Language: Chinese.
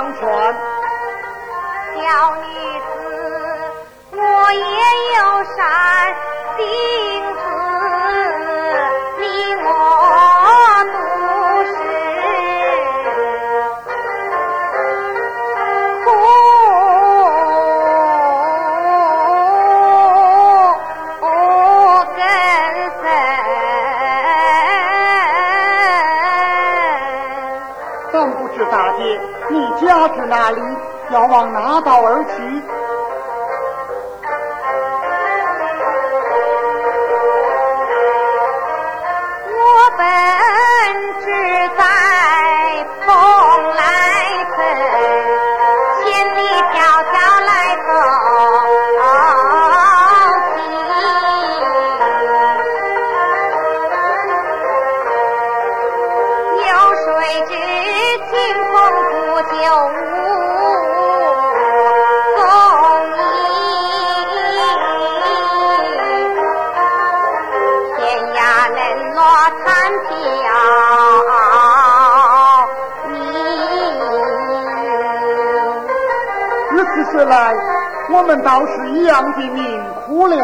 相传。小女子，我也有善但不知大姐，你家住哪里？要往哪道而去？我参教。你此说来，我们倒是一样的命苦了。